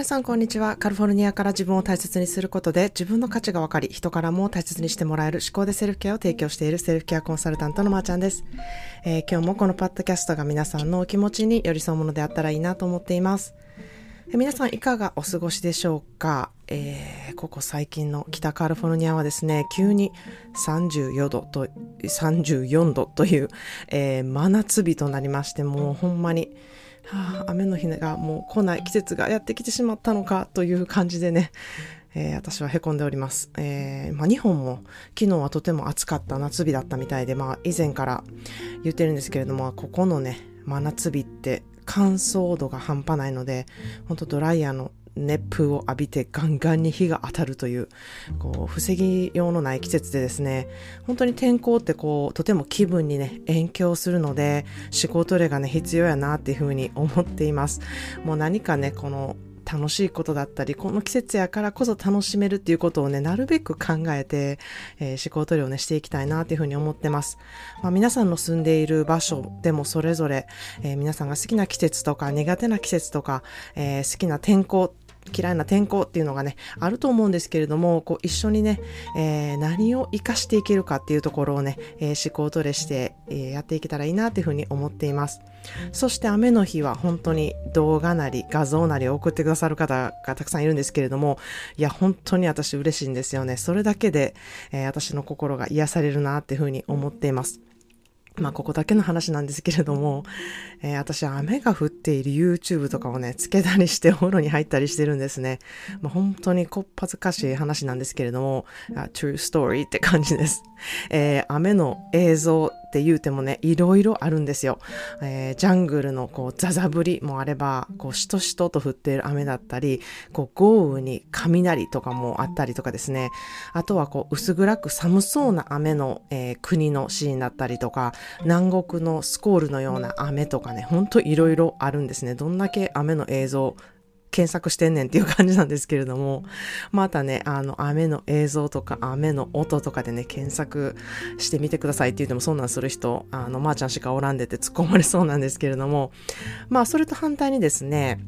皆さんこんにちは。カリフォルニアから自分を大切にすることで自分の価値が分かり、人からも大切にしてもらえる思考でセルフケアを提供しているセルフケアコンサルタントのまーちゃんです、えー、今日もこのパッドキャストが皆さんのお気持ちに寄り添うものであったらいいなと思っています。えー、皆さんいかがお過ごしでしょうか、えー、ここ最近の北カリフォルニアはですね、急に34度と、34度という、え真夏日となりまして、もうほんまに、はあ、雨の日がもう来ない季節がやってきてしまったのかという感じでね、えー、私は凹んでおります。えー、まあ、日本も昨日はとても暑かった夏日だったみたいで、まあ、以前から言ってるんですけれども、ここのね、真夏日って乾燥度が半端ないので、本当ドライヤーの熱風を浴びてガンガンに火が当たるという、こう、防ぎようのない季節でですね、本当に天候ってこう、とても気分にね、影響するので、思考トレがね、必要やなっていうふうに思っています。もう何かね、この、楽しいことだったり、この季節やからこそ楽しめるっていうことをね、なるべく考えて、えー、思考トレをね、していきたいなっていうふうに思ってます。まあ、皆さんの住んでいる場所でもそれぞれ、えー、皆さんが好きな季節とか苦手な季節とか、えー、好きな天候嫌いな天候っていうのがね、あると思うんですけれども、こう一緒にね、えー、何を活かしていけるかっていうところをね、えー、思考トレして、えー、やっていけたらいいなっていうふうに思っています。そして雨の日は本当に動画なり画像なりを送ってくださる方がたくさんいるんですけれども、いや、本当に私嬉しいんですよね。それだけで、えー、私の心が癒されるなっていうふうに思っています。まあ、ここだけの話なんですけれども、えー、私雨が降っている YouTube とかをね、つけたりしてお風呂に入ったりしてるんですね。まあ、本当にこっぱずかしい話なんですけれども、true story って感じです。えー、雨の映像って言うてもね、いろいろあるんですよ。えー、ジャングルのこうザザ降りもあれば、こうしとしとと降っている雨だったり、こう豪雨に雷とかもあったりとかですね。あとはこう薄暗く寒そうな雨の、えー、国のシーンだったりとか、南国のスコールのような雨とかね、ほんといろいろあるんですね。どんだけ雨の映像検索してんねんっていう感じなんですけれども、またね、あの、雨の映像とか雨の音とかでね、検索してみてくださいって言ってもそんなんする人、あの、まー、あ、ちゃんしかおらんでて突っ込まれそうなんですけれども、まあ、それと反対にですね、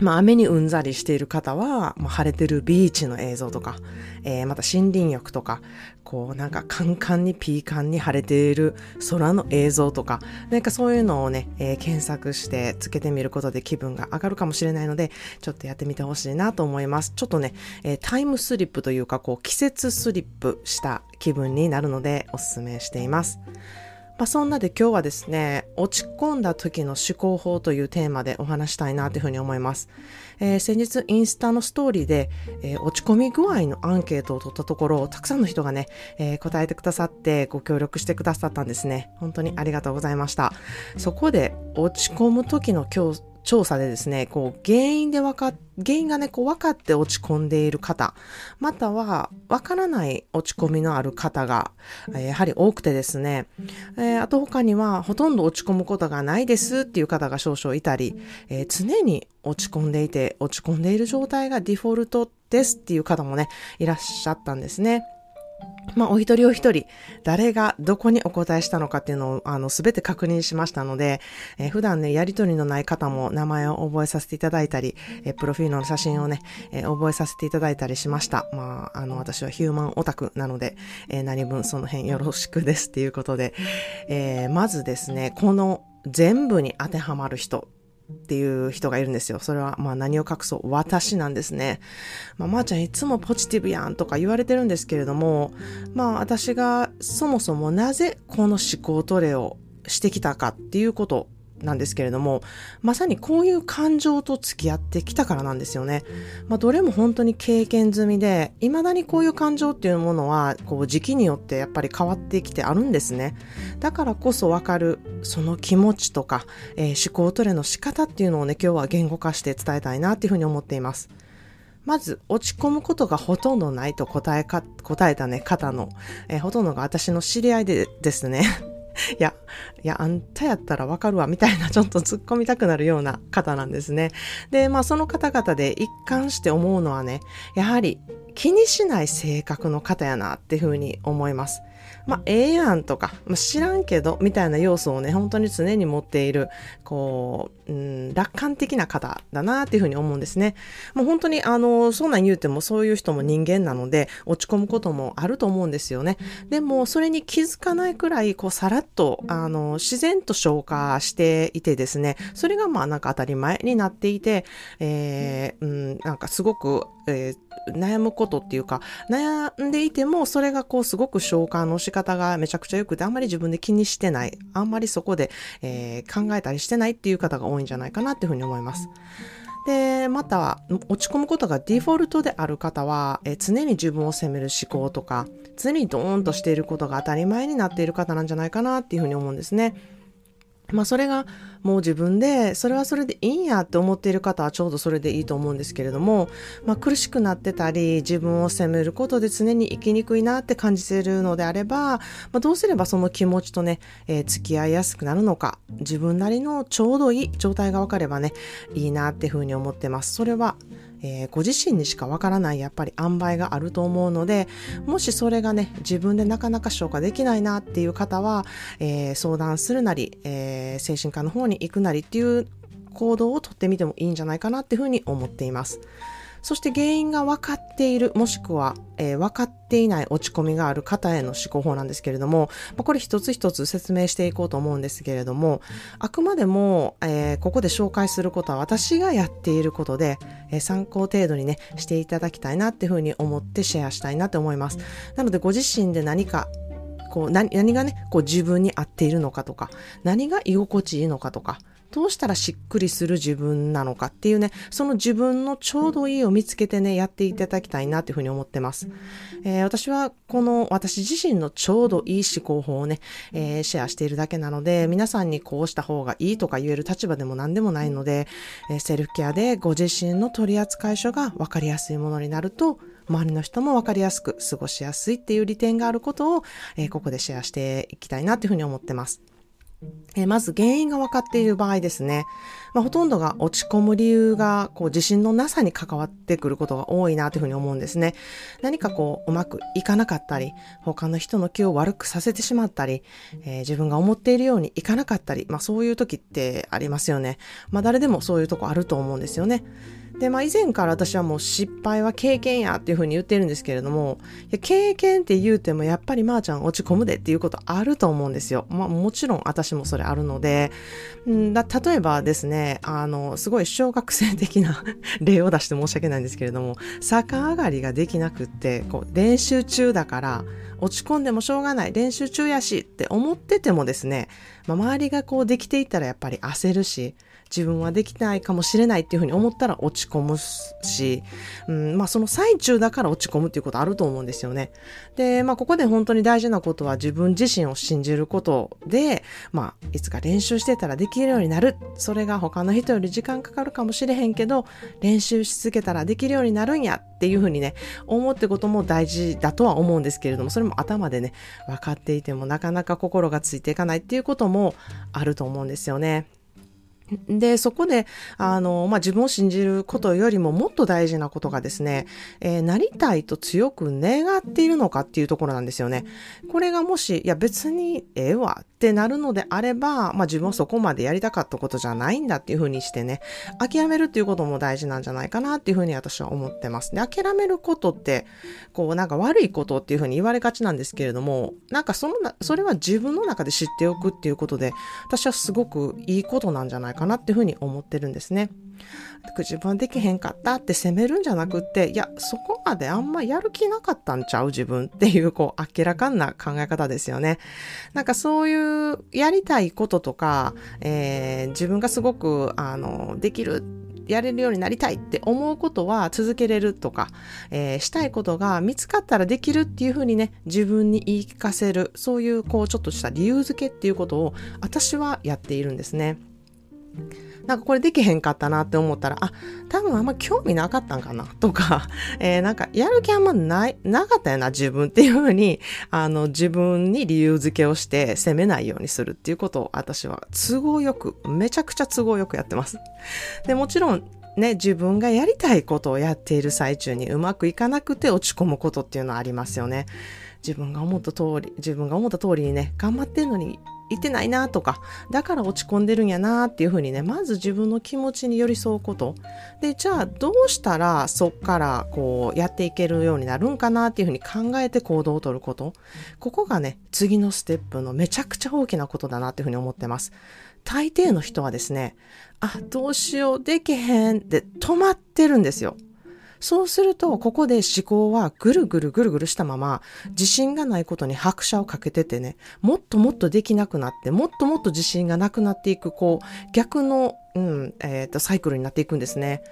まあ、雨にうんざりしている方は、まあ、晴れてるビーチの映像とか、えー、また森林浴とか、こうなんかカンカンにピーカンに晴れている空の映像とか、なんかそういうのをね、えー、検索してつけてみることで気分が上がるかもしれないので、ちょっとやってみてほしいなと思います。ちょっとね、えー、タイムスリップというか、こう季節スリップした気分になるのでおすすめしています。まあ、そんなで今日はですね、落ち込んだ時の思考法というテーマでお話したいなというふうに思います。えー、先日インスタのストーリーで、えー、落ち込み具合のアンケートを取ったところ、たくさんの人がね、えー、答えてくださってご協力してくださったんですね。本当にありがとうございました。そこで落ち込む時の今日調査でですね、こう、原因でわか、原因がね、こう、分かって落ち込んでいる方、または、わからない落ち込みのある方が、えー、やはり多くてですね、えー、あと他には、ほとんど落ち込むことがないですっていう方が少々いたり、えー、常に落ち込んでいて、落ち込んでいる状態がデフォルトですっていう方もね、いらっしゃったんですね。まあ、お一人お一人、誰がどこにお答えしたのかっていうのを、あの、すべて確認しましたので、えー、普段ね、やりとりのない方も名前を覚えさせていただいたり、えー、プロフィールの写真をね、えー、覚えさせていただいたりしました。まあ、あの、私はヒューマンオタクなので、え何分その辺よろしくですっていうことで、えまずですね、この全部に当てはまる人っていう人がいるんですよ。それはまあ何を隠そう私なんですね。まあ、まー、あ、ちゃんいつもポジティブやんとか言われてるんですけれども、まあ私がそもそもなぜこの思考トレをしてきたかっていうことなんですけれども、まさにこういう感情と付き合ってきたからなんですよね。まあ、どれも本当に経験済みで、未だにこういう感情っていうものは、こう時期によってやっぱり変わってきてあるんですね。だからこそわかる、その気持ちとか、えー、思考トレの仕方っていうのをね、今日は言語化して伝えたいなっていうふうに思っています。まず、落ち込むことがほとんどないと答えか、答えたね、方の、えー、ほとんどが私の知り合いでですね。いや、いや、あんたやったらわかるわ、みたいなちょっと突っ込みたくなるような方なんですね。で、まあその方々で一貫して思うのはね、やはり気にしない性格の方やなっていうふうに思います。まあ、ええやんとか、まあ、知らんけど、みたいな要素をね、本当に常に持っている、こう、うん、楽観的な方だなっていうふうに思うんですね。もう本当に、あの、そんなん言うてもそういう人も人間なので、落ち込むこともあると思うんですよね。でも、それに気づかないくらい、こう、さらっと、あの、自然と消化していてですね、それがまあ、なんか当たり前になっていて、えー、うん、なんかすごく、えー悩むことっていうか、悩んでいても、それがこうすごく消化の仕方がめちゃくちゃ良くて、あんまり自分で気にしてない、あんまりそこで、えー、考えたりしてないっていう方が多いんじゃないかなっていうふうに思います。で、また、落ち込むことがデフォルトである方は、え常に自分を責める思考とか、常にドーンとしていることが当たり前になっている方なんじゃないかなっていうふうに思うんですね。まあそれがもう自分でそれはそれでいいんやって思っている方はちょうどそれでいいと思うんですけれども、まあ苦しくなってたり自分を責めることで常に生きにくいなって感じているのであれば、まあどうすればその気持ちとね、えー、付き合いやすくなるのか、自分なりのちょうどいい状態が分かればね、いいなっていうふうに思ってます。それはえー、ご自身にしかわからないやっぱり塩梅があると思うので、もしそれがね、自分でなかなか消化できないなっていう方は、えー、相談するなり、えー、精神科の方に行くなりっていう行動をとってみてもいいんじゃないかなっていうふうに思っています。そして原因が分かっている、もしくは、えー、分かっていない落ち込みがある方への思考法なんですけれども、まあ、これ一つ一つ説明していこうと思うんですけれども、あくまでも、えー、ここで紹介することは私がやっていることで、えー、参考程度にね、していただきたいなっていうふうに思ってシェアしたいなって思います。なのでご自身で何かこう何何がね、こう自分に合っているのかとか、何が居心地いいのかとか、どうしたらしっくりする自分なのかっていうね、その自分のちょうどいいを見つけてね、やっていただきたいなっていうふうに思ってます。えー、私はこの私自身のちょうどいい思考法をね、えー、シェアしているだけなので、皆さんにこうした方がいいとか言える立場でも何でもないので、えー、セルフケアでご自身の取扱い書が分かりやすいものになると、周りの人も分かりやすく過ごしやすいっていう利点があることを、えー、ここでシェアしていきたいなっていうふうに思ってます。え、まず原因が分かっている場合ですね。まあ、ほとんどが落ち込む理由が、こう、自信のなさに関わってくることが多いなというふうに思うんですね。何かこう、うまくいかなかったり、他の人の気を悪くさせてしまったり、えー、自分が思っているようにいかなかったり、まあそういう時ってありますよね。まあ誰でもそういうとこあると思うんですよね。で、まあ以前から私はもう失敗は経験やっていうふうに言ってるんですけれども、いや経験って言うてもやっぱりまーちゃん落ち込むでっていうことあると思うんですよ。まあもちろん私もそれあるので、んだ例えばですね、あの、すごい小学生的な 例を出して申し訳ないんですけれども、逆上がりができなくって、こう練習中だから、落ち込んでもしょうがない、練習中やしって思っててもですね、まあ、周りがこうできていったらやっぱり焦るし、自分はできないかもしれないっていうふうに思ったら落ち込むし、うん、まあその最中だから落ち込むっていうことあると思うんですよね。で、まあここで本当に大事なことは自分自身を信じることで、まあいつか練習してたらできるようになる。それが他の人より時間かかるかもしれへんけど、練習し続けたらできるようになるんやっていうふうにね、思うってことも大事だとは思うんですけれども、それも頭でね、分かっていてもなかなか心がついていかないっていうこともあると思うんですよね。で、そこで、あの、まあ、自分を信じることよりももっと大事なことがですね、えー、なりたいと強く願っているのかっていうところなんですよね。これがもし、いや別にええわってなるのであれば、まあ、自分はそこまでやりたかったことじゃないんだっていうふうにしてね、諦めるっていうことも大事なんじゃないかなっていうふうに私は思ってます。で、諦めることって、こう、なんか悪いことっていうふうに言われがちなんですけれども、なんかそのそれは自分の中で知っておくっていうことで、私はすごくいいことなんじゃないかかなっていうふうに思ってるんですね。自分できへんかったって責めるんじゃなくって、いや、そこまであんまやる気なかったんちゃう？自分っていう、こう、明らかな考え方ですよね。なんかそういうやりたいこととか、えー、自分がすごく、あの、できるやれるようになりたいって思うことは続けれるとか、えー、したいことが見つかったらできるっていうふうにね、自分に言い聞かせる、そういうこうちょっとした理由付けっていうことを私はやっているんですね。なんかこれできへんかったなって思ったら、あ、多分あんま興味なかったんかなとか、えー、なんかやる気あんまない、なかったよな、自分っていうふうに、あの、自分に理由付けをして責めないようにするっていうことを私は都合よく、めちゃくちゃ都合よくやってます。で、もちろん、ね、自分がやりたいことをやっている最中にうまくいかなくて落ち込むことっていうのはありますよね。自分が思った通り、自分が思った通りにね、頑張ってるのにいてないなとか、だから落ち込んでるんやなっていうふうにね、まず自分の気持ちに寄り添うこと。で、じゃあどうしたらそっからこうやっていけるようになるんかなっていうふうに考えて行動をとること。ここがね、次のステップのめちゃくちゃ大きなことだなっていうふうに思ってます。大抵の人はですね、あ、どうしよう、できへんって止まってるんですよ。そうすると、ここで思考はぐるぐるぐるぐるしたまま、自信がないことに拍車をかけててね、もっともっとできなくなって、もっともっと自信がなくなっていく、こう、逆の、うん、えっ、ー、と、サイクルになっていくんですね。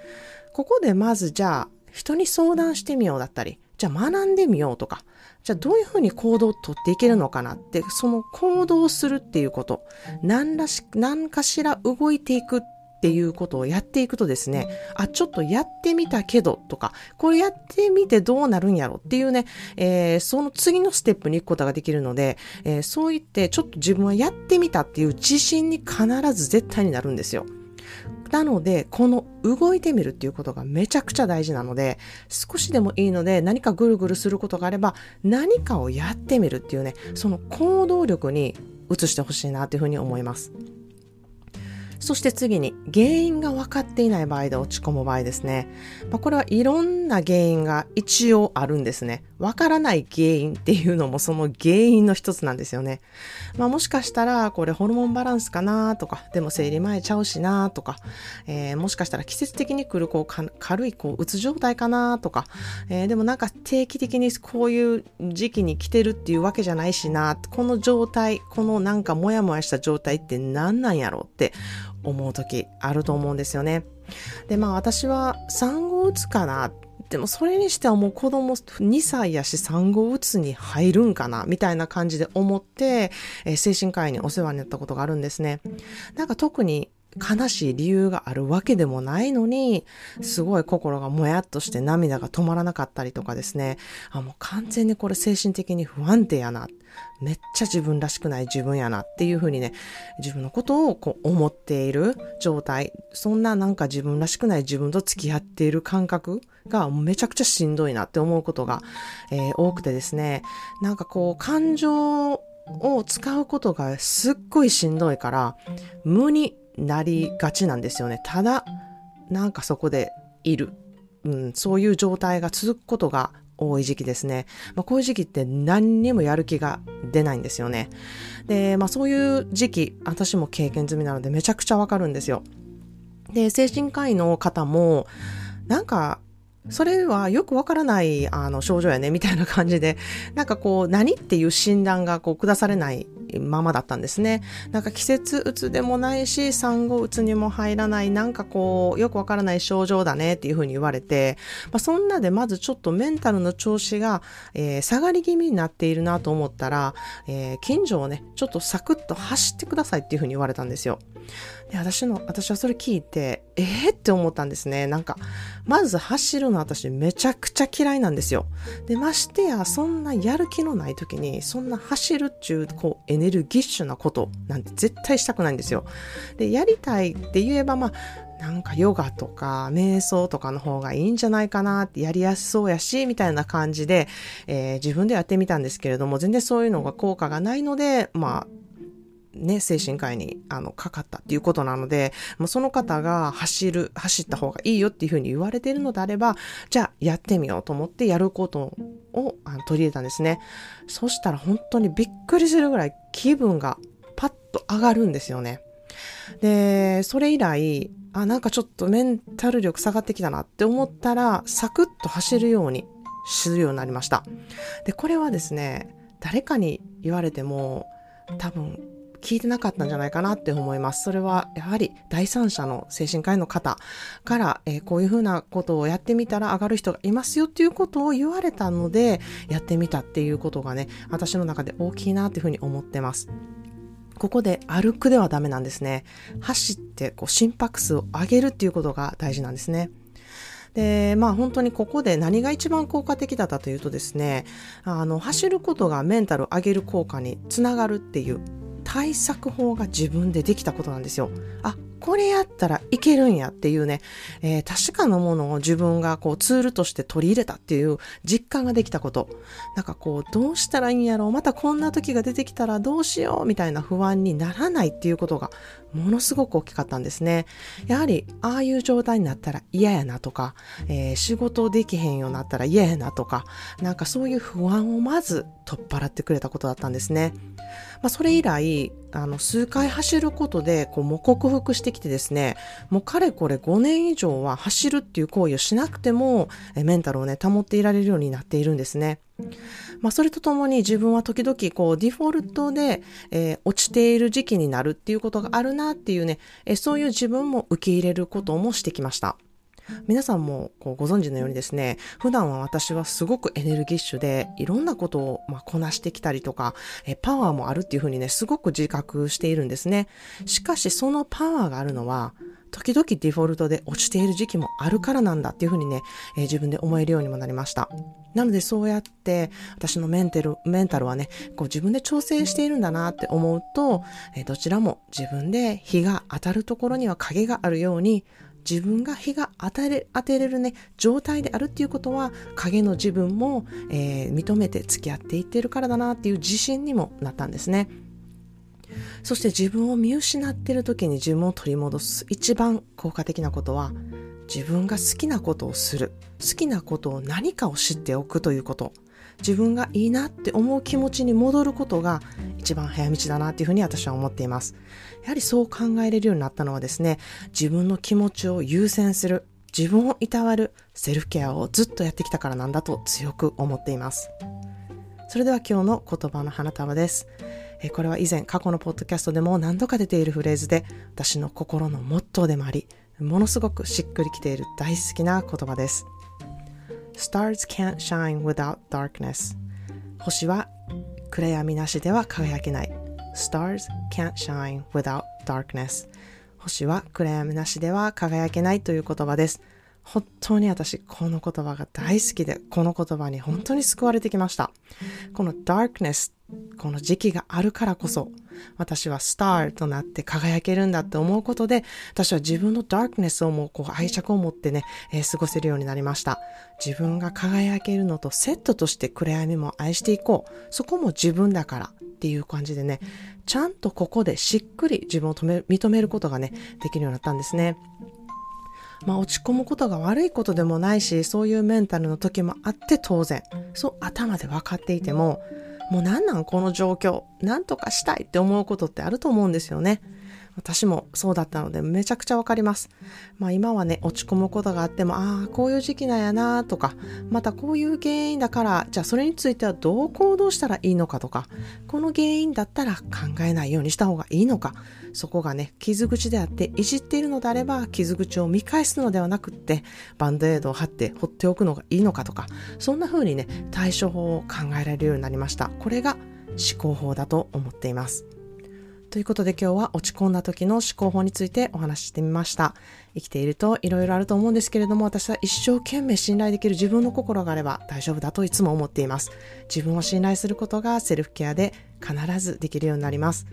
ここでまずじゃあ、人に相談してみようだったり、じゃあ学んでみようとか、じゃあどういうふうに行動をとっていけるのかなって、その行動するっていうこと、何らし、何かしら動いていくっっていうことをやっていくとですね、あ、ちょっとやってみたけどとか、これやってみてどうなるんやろっていうね、えー、その次のステップに行くことができるので、えー、そう言ってちょっと自分はやってみたっていう自信に必ず絶対になるんですよ。なので、この動いてみるっていうことがめちゃくちゃ大事なので、少しでもいいので何かぐるぐるすることがあれば、何かをやってみるっていうね、その行動力に移してほしいなというふうに思います。そして次に原因が分かっていない場合で落ち込む場合ですね。まあ、これはいろんな原因が一応あるんですね。分からない原因っていうのもその原因の一つなんですよね。まあ、もしかしたらこれホルモンバランスかなとか、でも生理前ちゃうしなとか、えー、もしかしたら季節的に来るこう軽いこううつ状態かなとか、えー、でもなんか定期的にこういう時期に来てるっていうわけじゃないしな、この状態、このなんかモヤモヤした状態って何なんやろうって思う時あると思うんですよね。で、まあ私は産後うつかなって。でもそれにしてはもう子供2歳やし産後うつに入るんかなみたいな感じで思って、えー、精神科医にお世話になったことがあるんですね。なんか特に悲しい理由があるわけでもないのに、すごい心がもやっとして涙が止まらなかったりとかですね。あ、もう完全にこれ精神的に不安定やな。めっちゃ自分らしくない自分やなっていうふうにね、自分のことをこう思っている状態。そんななんか自分らしくない自分と付き合っている感覚がめちゃくちゃしんどいなって思うことが、えー、多くてですね。なんかこう感情を使うことがすっごいしんどいから、無になりがちなんですよね。ただ、なんかそこでいる。うん、そういう状態が続くことが多い時期ですね。まあ、こういう時期って何にもやる気が出ないんですよね。で、まあそういう時期、私も経験済みなのでめちゃくちゃわかるんですよ。で、精神科医の方も、なんかそれはよくわからないあの症状やねみたいな感じで、なんかこう何っていう診断がこう下されないままだったんですね。なんか季節うつでもないし、産後うつにも入らない、なんかこうよくわからない症状だねっていうふうに言われて、まあ、そんなでまずちょっとメンタルの調子が、えー、下がり気味になっているなと思ったら、えー、近所をね、ちょっとサクッと走ってくださいっていうふうに言われたんですよ。で、私の、私はそれ聞いて、えー、って思ったんですね。なんか、まず走るの私めちゃくちゃ嫌いなんですよ。で、ましてや、そんなやる気のない時に、そんな走るっちゅう、こう、エネルギッシュなことなんて絶対したくないんですよ。で、やりたいって言えば、まあ、なんかヨガとか瞑想とかの方がいいんじゃないかなってやりやすそうやし、みたいな感じで、えー、自分でやってみたんですけれども、全然そういうのが効果がないので、まあ、ね、精神科医にあのかかったっていうことなので、もうその方が走る、走った方がいいよっていうふうに言われているのであれば、じゃあやってみようと思ってやることをあの取り入れたんですね。そしたら本当にびっくりするぐらい気分がパッと上がるんですよね。で、それ以来、あ、なんかちょっとメンタル力下がってきたなって思ったら、サクッと走るようにするようになりました。で、これはですね、誰かに言われても、多分聞いてなかったんじゃないかなって思います。それはやはり第三者の精神科医の方から、えー、こういうふうなことをやってみたら上がる人がいますよっていうことを言われたので、やってみたっていうことがね、私の中で大きいなっていうふうに思ってます。ここで歩くではダメなんですね。走ってこう心拍数を上げるっていうことが大事なんですね。で、まあ本当にここで何が一番効果的だったというとですね、あの、走ることがメンタルを上げる効果につながるっていう対策法が自分でできたことなんですよ。あ、これやったらいけるんやっていうね、えー、確かなものを自分がこうツールとして取り入れたっていう実感ができたこと。なんかこう、どうしたらいいんやろうまたこんな時が出てきたらどうしようみたいな不安にならないっていうことがものすごく大きかったんですね。やはり、ああいう状態になったら嫌やなとか、えー、仕事できへんようになったら嫌やなとか、なんかそういう不安をまず取っ払ってくれたことだったんですね。まあ、それ以来、あの、数回走ることで、こう、も克服してきてですね、もうかれこれ5年以上は走るっていう行為をしなくても、えメンタルをね、保っていられるようになっているんですね。まあ、それとともに自分は時々こうデフォルトで、えー、落ちている時期になるっていうことがあるなっていうね、え、そういう自分も受け入れることもしてきました。皆さんもこうご存知のようにですね、普段は私はすごくエネルギッシュで、いろんなことをまこなしてきたりとか、えパワーもあるっていうふうにね、すごく自覚しているんですね。しかしそのパワーがあるのは、時々デフォルトで落ちている時期もあるからなんだっていうふうにね、えー、自分で思えるようにもなりました。なのでそうやって私のメンタル、メンタルはね、こう自分で調整しているんだなって思うと、えー、どちらも自分で日が当たるところには影があるように、自分が日が当てれ当てれるね、状態であるっていうことは、影の自分も、えー、認めて付き合っていってるからだなっていう自信にもなったんですね。そして自分を見失ってる時に自分を取り戻す一番効果的なことは、自分が好きなことをする。好きなことを何かを知っておくということ。自分がいいなって思う気持ちに戻ることが一番早道だなっていうふうに私は思っています。やはりそう考えれるようになったのはですね、自分の気持ちを優先する、自分をいたわるセルフケアをずっとやってきたからなんだと強く思っています。それでは今日の言葉の花束です。これは以前過去のポッドキャストでも何度か出ているフレーズで私の心のモットーでもあり、ものすごくしっくりきている大好きな言葉です。Stars can't shine without darkness. 星は暗闇なしでは輝けない。Stars can't shine without darkness. 星は暗闇なしでは輝けないという言葉です。本当に私、この言葉が大好きで、この言葉に本当に救われてきました。この darkness この時期があるからこそ、私はスターとなって輝けるんだって思うことで、私は自分のダークネスをもうこう愛着を持ってね、えー、過ごせるようになりました。自分が輝けるのとセットとして暗闇も愛していこう。そこも自分だからっていう感じでね、ちゃんとここでしっくり自分を止め認めることがね、できるようになったんですね。まあ落ち込むことが悪いことでもないし、そういうメンタルの時もあって当然、そう頭で分かっていても、もう何なんこの状況、何とかしたいって思うことってあると思うんですよね。私もそうだったのでめちゃくちゃわかります。まあ今はね、落ち込むことがあっても、ああ、こういう時期なんやなとか、またこういう原因だから、じゃあそれについてはどう行動したらいいのかとか、この原因だったら考えないようにした方がいいのか、そこがね、傷口であって、いじっているのであれば、傷口を見返すのではなくって、バンドエイドを貼って放っておくのがいいのかとか、そんな風にね、対処法を考えられるようになりました。これが思考法だと思っています。ということで今日は落ち込んだ時の思考法についてお話ししてみました。生きていると色々あると思うんですけれども、私は一生懸命信頼できる自分の心があれば大丈夫だといつも思っています。自分を信頼することがセルフケアで必ずできるようになります。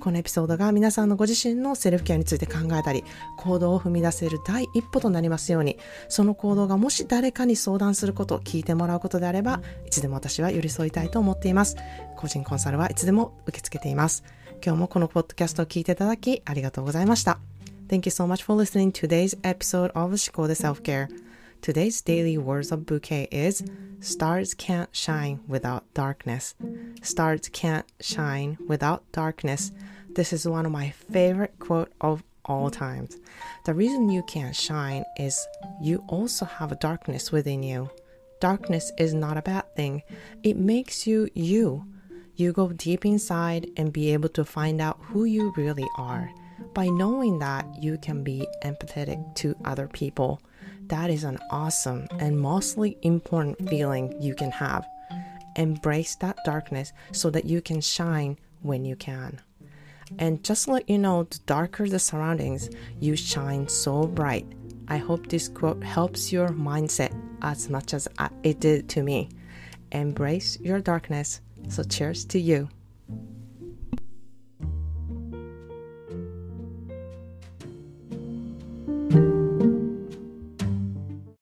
このエピソードが皆さんのご自身のセルフケアについて考えたり、行動を踏み出せる第一歩となりますように、その行動がもし誰かに相談すること、聞いてもらうことであれば、いつでも私は寄り添いたいと思っています。個人コンサルはいつでも受け付けています。今日もこのポッドキャストを聞いていただきありがとうございました。Thank you so much for listening to today's episode of 思考で Self-Care. Today's daily words of bouquet is Stars can't shine without darkness. Stars can't shine without darkness. This is one of my favorite quote of all times. The reason you can't shine is you also have a darkness within you. Darkness is not a bad thing. It makes you you. you go deep inside and be able to find out who you really are. By knowing that, you can be empathetic to other people. That is an awesome and mostly important feeling you can have. Embrace that darkness so that you can shine when you can. And just let you know, the darker the surroundings, you shine so bright. I hope this quote helps your mindset as much as it did to me. Embrace your darkness So cheers to you.